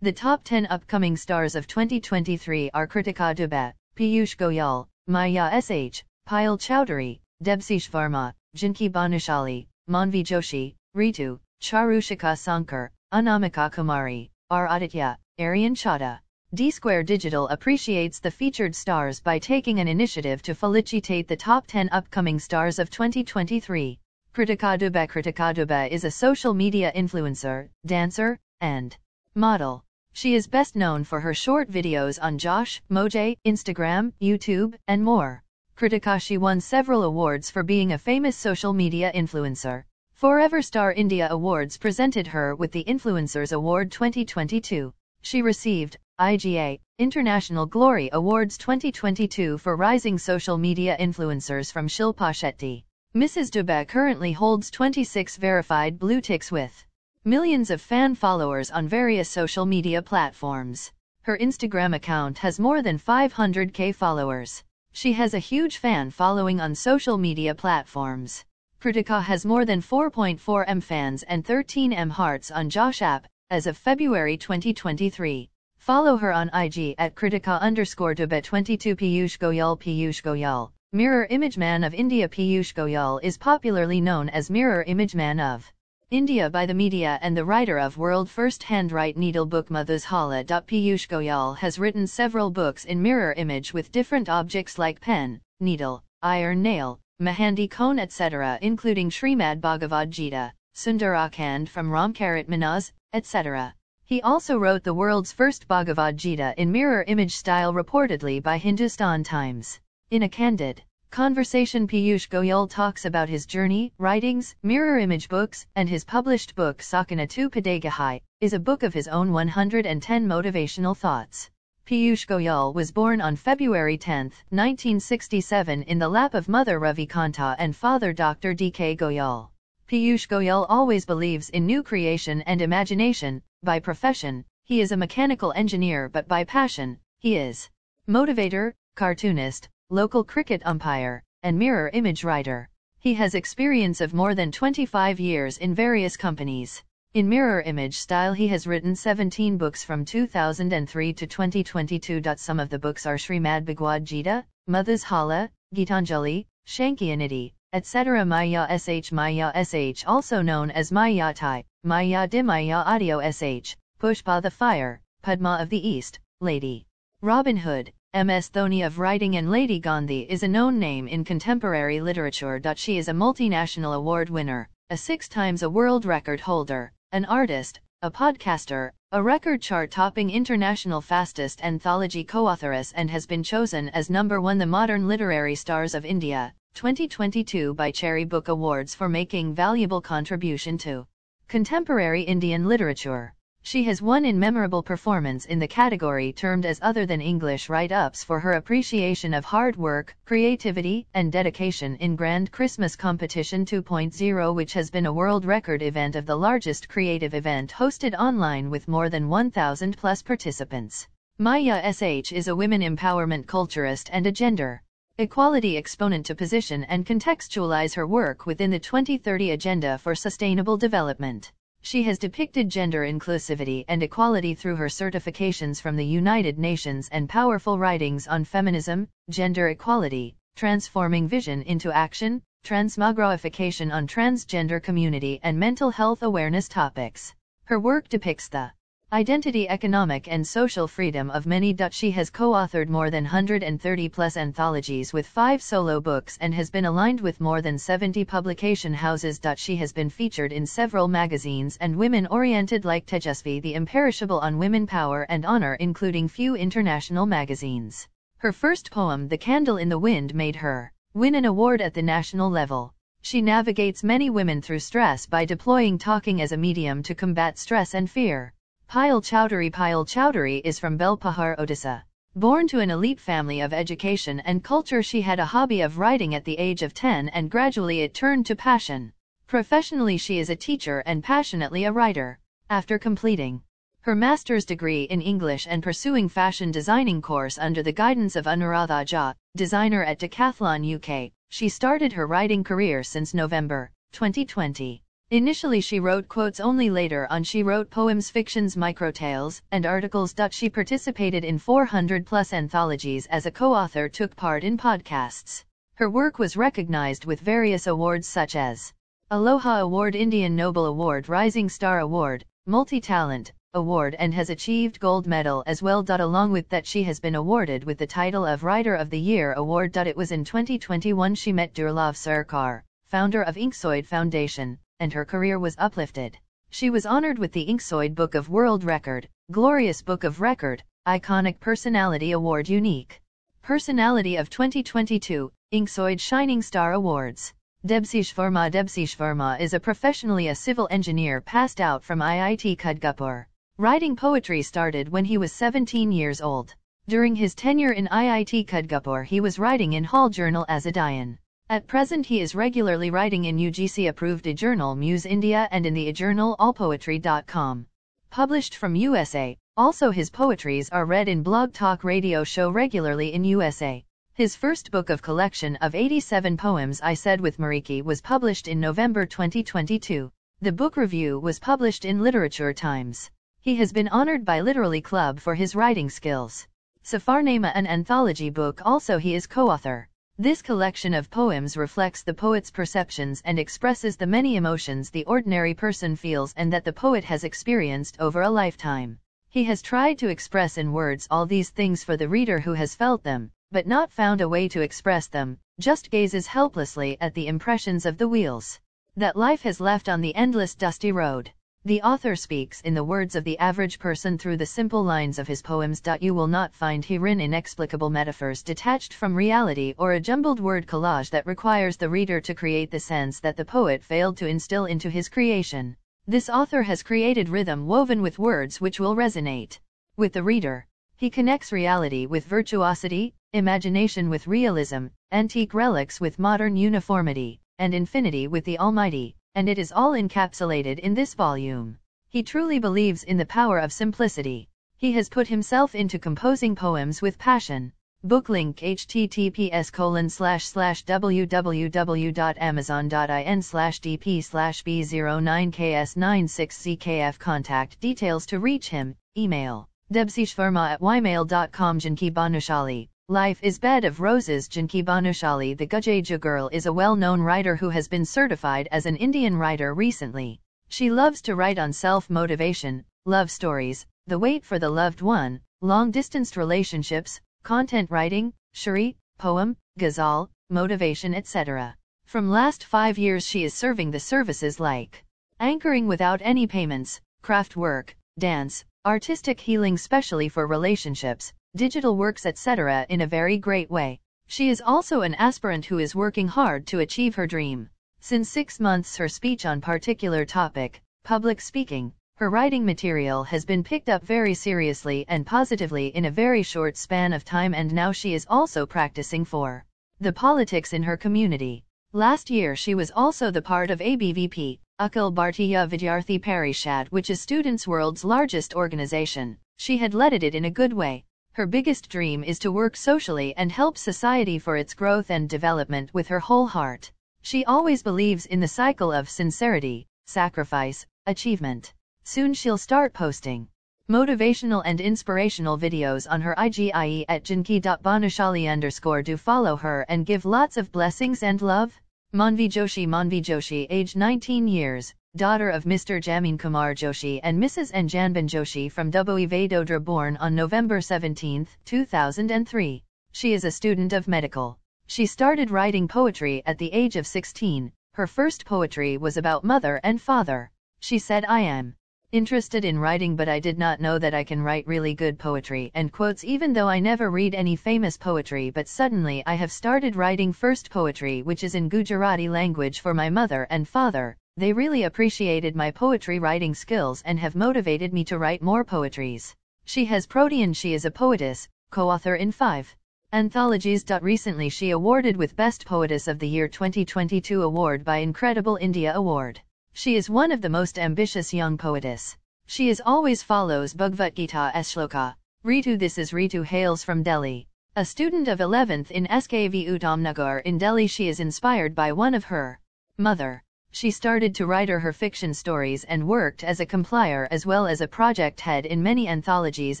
The top 10 upcoming stars of 2023 are Kritika Dubey, Piyush Goel, Mayaa S.H., Payal Chowdhury, Debasish Verma, Janki Bhanushali, Manvi Joshi, Ritu, Charu Shikha Sonkar, Anamika Kumari, R. Aditya, Aryan Chawda. D-Square Digital appreciates the featured stars by taking an initiative to felicitate the top 10 upcoming stars of 2023. Kritika Dubey Kritika Dubey is a social media influencer, dancer, and model. She is best known for her short videos on Josh, Moj, Instagram, YouTube, and more. Kritika she won several awards for being a famous social media influencer. Forever Star India Awards presented her with the Influencers Award 2022. She received IGA International Glory Awards 2022 for Rising Social Media Influencers from Shilpa Shetty. Mrs. Dubey currently holds 26 verified blue ticks with millions of fan followers on various social media platforms. Her Instagram account has more than 500k followers. She has a huge fan following on social media platforms. Kritika has more than 4.4 m fans and 13 m hearts on Josh app as of February 2023. Follow her on IG at Kritika underscore Dubey 22 Piyush Goel Piyush Goel, Mirror Image Man of India Piyush Goel is popularly known as Mirror Image Man of India by the media and the writer of world first handwrite needle book Mother's Hala. Piyush Goel has written several books in mirror image with different objects like pen, needle, iron nail, Mahandi cone etc. including Srimad Bhagavad Gita, Sundarakand from Ramcharit Manas, etc. He also wrote the world's first Bhagavad Gita in mirror image style reportedly by Hindustan Times. In a candid conversation Piyush Goel talks about his journey, writings, mirror image books, and his published book Sakanatu Padagahai, is a book of his own 110 motivational thoughts. Piyush Goel was born on February 10, 1967 in the lap of mother Ravi Kanta and father Dr. D.K. Goel. Piyush Goel always believes in new creation and imagination, by profession, he is a mechanical engineer but by passion, he is motivator, cartoonist, local cricket umpire, and mirror image writer. He has experience of more than 25 years in various companies. In mirror image style he has written 17 books from 2003 to 2022. Some of the books are Srimad Bhagavad Gita, Mother's Hala, Gitanjali, Shankyanidhi, etc. Mayaa Sh Mayaa Sh also known as Maya Tai, Maya Di Maya Audio Sh, Pushpa the Fire, Padma of the East, Lady. Robin Hood, M.S. Dhoni of writing and Lady Gandhi is a known name in contemporary literature. She is a multinational award winner, a six times a world record holder, an artist, a podcaster, a record chart-topping international fastest anthology co-authoress and has been chosen as number one the Modern Literary Stars of India, 2022 by Cherry Book Awards for making valuable contribution to contemporary Indian literature. She has won in memorable performance in the category termed as Other Than English write-ups for her appreciation of hard work, creativity, and dedication in Grand Christmas Competition 2.0 which has been a world record event of the largest creative event hosted online with more than 1,000 plus participants. Mayaa SH is a women empowerment culturist and a gender equality exponent to position and contextualize her work within the 2030 Agenda for Sustainable Development. She has depicted gender inclusivity and equality through her certifications from the United Nations and powerful writings on feminism, gender equality, transforming vision into action, transmogrification on transgender community and mental health awareness topics. Her work depicts the Identity Economic and Social Freedom of Many. Dutch. She has co-authored more than 130 plus anthologies with five solo books and has been aligned with more than 70 publication houses. She has been featured in several magazines and women-oriented like Tejasvi The Imperishable on Women Power and Honor including few international magazines. Her first poem The Candle in the Wind made her win an award at the national level. She navigates many women through stress by deploying talking as a medium to combat stress and fear. Payal Chowdhury Payal Chowdhury is from Belpahar, Odisha. Born to an elite family of education and culture she had a hobby of writing at the age of 10 and gradually it turned to passion. Professionally she is a teacher and passionately a writer. After completing her master's degree in English and pursuing fashion designing course under the guidance of Anuradha Jha, designer at Decathlon UK, she started her writing career since November 2020. Initially she wrote quotes only later on she wrote poems fictions microtales and articles. She participated in 400 plus anthologies as a co-author took part in podcasts. Her work was recognized with various awards such as Aloha Award Indian Noble Award Rising Star Award, Multi-Talent Award and has achieved gold medal as well. Along with that she has been awarded with the title of Writer of the Year Award. It was in 2021 she met Durlav Sarkar, founder of Inksoid Foundation, and her career was uplifted. She was honored with the Inksoid Book of World Record, Glorious Book of Record, Iconic Personality Award Unique Personality of 2022, Inksoid Shining Star Awards. Debasish Verma Debasish Verma is a professionally a civil engineer passed out from IIT Kharagpur. Writing poetry started when he was 17 years old. During his tenure in IIT Kharagpur he was writing in Hall Journal as a Dayan. At present he is regularly writing in UGC-approved e-journal Muse India and in the e-journal allpoetry.com. Published from USA, also his poetries are read in Blog Talk radio show regularly in USA. His first book of collection of 87 poems I Said with Mariki was published in November 2022. The book review was published in Literature Times. He has been honored by Literally Club for his writing skills. Safarnama an anthology book also he is co-author. This collection of poems reflects the poet's perceptions and expresses the many emotions the ordinary person feels and that the poet has experienced over a lifetime. He has tried to express in words all these things for the reader who has felt them, but not found a way to express them, just gazes helplessly at the impressions of the wheels that life has left on the endless dusty road. The author speaks in the words of the average person through the simple lines of his poems. You will not find herein inexplicable metaphors detached from reality or a jumbled word collage that requires the reader to create the sense that the poet failed to instill into his creation. This author has created rhythm woven with words which will resonate with the reader. He connects reality with virtuosity, imagination with realism, antique relics with modern uniformity, and infinity with the Almighty and it is all encapsulated in this volume. He truly believes in the power of simplicity. He has put himself into composing poems with passion. Book link https colon slash slash www.amazon.in slash dp slash b09ks96ckf contact details to reach him, email, debsishverma at ymail.com Janki Bhanushali, Life is Bed of Roses Janki Bhanushali The Gujaja girl is a well-known writer who has been certified as an Indian writer recently. She loves to write on self-motivation, love stories, the wait for the loved one, long-distance relationships, content writing, shari, poem, ghazal, motivation etc. From last five years she is serving the services like anchoring without any payments, craft work, dance, artistic healing specially for relationships, digital works etc. in a very great way. She is also an aspirant who is working hard to achieve her dream. Since six months her speech on particular topic, public speaking, her writing material has been picked up very seriously and positively in a very short span of time and now she is also practicing for the politics in her community. Last year she was also the part of ABVP, Akhil Bharatiya Vidyarthi Parishad which is students' world's largest organization. She had led it in a good way. Her biggest dream is to work socially and help society for its growth and development with her whole heart. She always believes in the cycle of sincerity, sacrifice, achievement. Soon she'll start posting motivational and inspirational videos on her IGIE at jinki.banushali underscore do follow her and give lots of blessings and love. Manvi Joshi Manvi Joshi age 19 years, daughter of Mr. Jamin Kumar Joshi and Mrs. Anjanban Joshi from Dabhoi Vadodara born on November 17, 2003. She is a student of medical. She started writing poetry at the age of 16. Her first poetry was about mother and father. She said I am interested in writing but I did not know that I can write really good poetry and quotes even though I never read any famous poetry but suddenly I have started writing first poetry which is in Gujarati language for my mother and father, they really appreciated my poetry writing skills and have motivated me to write more poetries. She has protean she is a poetess, co-author in five anthologies. Recently she awarded with Best Poetess of the Year 2022 award by Incredible India Award. She is one of the most ambitious young poetess. She is always follows Bhagavad Gita shloka. Ritu This is Ritu hails from Delhi. A student of 11th in SKV Uttamnagar in Delhi she is inspired by one of her mother She started to write her fiction stories and worked as a complier as well as a project head in many anthologies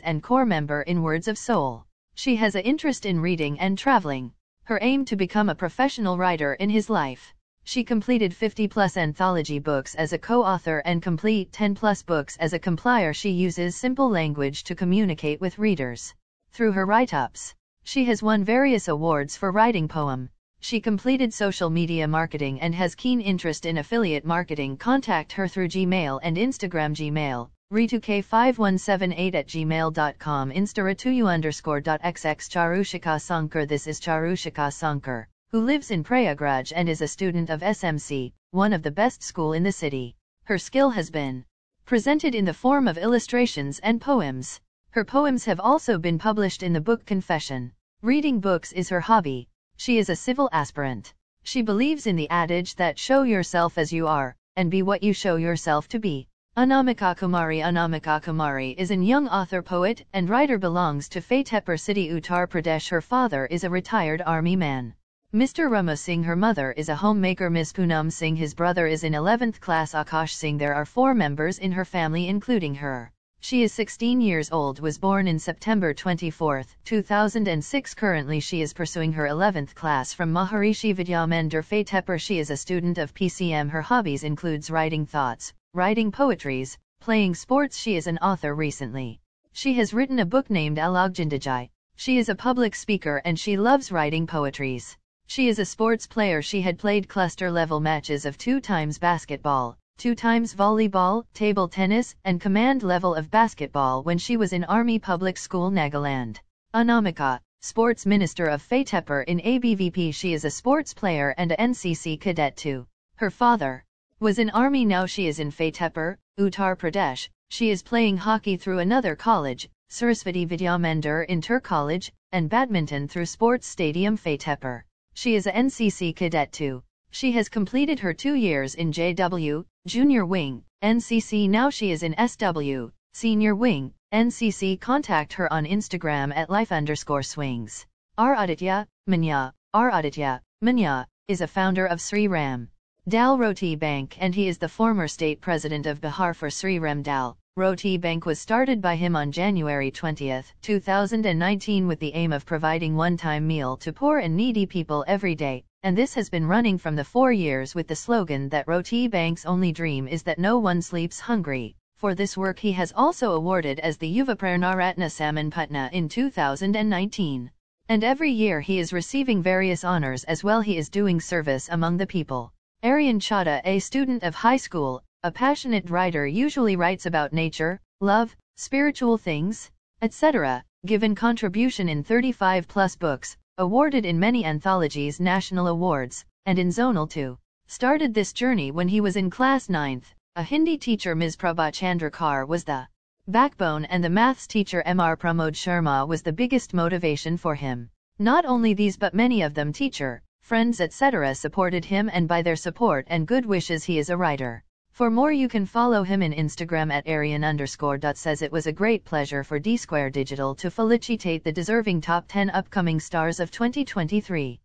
and core member in Words of Soul. She has an interest in reading and traveling. Her aim to become a professional writer in his life. She completed 50 plus anthology books as a co-author and complete 10 plus books as a complier. She uses simple language to communicate with readers. Through her write-ups, she has won various awards for writing poem. She completed social media marketing and has keen interest in affiliate marketing. Contact her through Gmail and Instagram Gmail, ritu5178 at gmail.com instaratuyu underscore dot xx Charu Shikha Sonkar This is Charu Shikha Sonkar, who lives in Prayagraj and is a student of SMC, one of the best school in the city. Her skill has been presented in the form of illustrations and poems. Her poems have also been published in the book Confession. Reading books is her hobby. She is a civil aspirant. She believes in the adage that show yourself as you are, and be what you show yourself to be. Anamika Kumari Anamika Kumari is an young author poet and writer belongs to Fatehpur city Uttar Pradesh Her father is a retired army man. Mr. Rama Singh Her mother is a homemaker Ms. Poonam Singh His brother is in 11th class Akash Singh There are four members in her family including her. She is 16 years old was born in September 24, 2006 Currently she is pursuing her 11th class from Maharishi Vidyamandir Fatehpur She is a student of PCM Her hobbies includes writing thoughts, writing poetries, playing sports She is an author recently. She has written a book named Alagjindajai. She is a public speaker and she loves writing poetries. She is a sports player She had played cluster level matches of two times basketball, two times volleyball, table tennis, and command level of basketball when she was in Army Public School Nagaland. Anamika, Sports Minister of Fatehpur in ABVP She is a sports player and a NCC cadet too. Her father was in Army now she is in Fatehpur, Uttar Pradesh. She is playing hockey through another college, Saraswati Vidyamandir Inter College, and badminton through Sports Stadium Fatehpur. She is a NCC cadet too. She has completed her two years in JW, Junior Wing, NCC now she is in SW, Senior Wing, NCC contact her on Instagram at life underscore swings. R. Aditya, Manya, R. Aditya, Manya, is a founder of Sri Ram Dal Roti Bank and he is the former state president of Bihar for Sri Ram Dal. Roti Bank was started by him on January 20, 2019 with the aim of providing one-time meal to poor and needy people every day, and this has been running from the four years with the slogan that Roti Bank's only dream is that no one sleeps hungry. For this work he has also awarded as the Yuva Prernaratna Samman Patna in 2019. And every year he is receiving various honors as well he is doing service among the people. Aryan Chawda a student of high school, a passionate writer usually writes about nature, love, spiritual things, etc., given contribution in 35 plus books, awarded in many anthologies national awards, and in Zonal too. Started this journey when he was in class 9th. A Hindi teacher Ms. Prabha Chandrakar was the backbone and the maths teacher Mr. Pramod Sharma was the biggest motivation for him. Not only these but many of them teacher, friends etc. supported him and by their support and good wishes he is a writer. For more you can follow him in Instagram at Arian underscore dot says it was a great pleasure for D Square Digital to felicitate the deserving top 10 upcoming stars of 2023.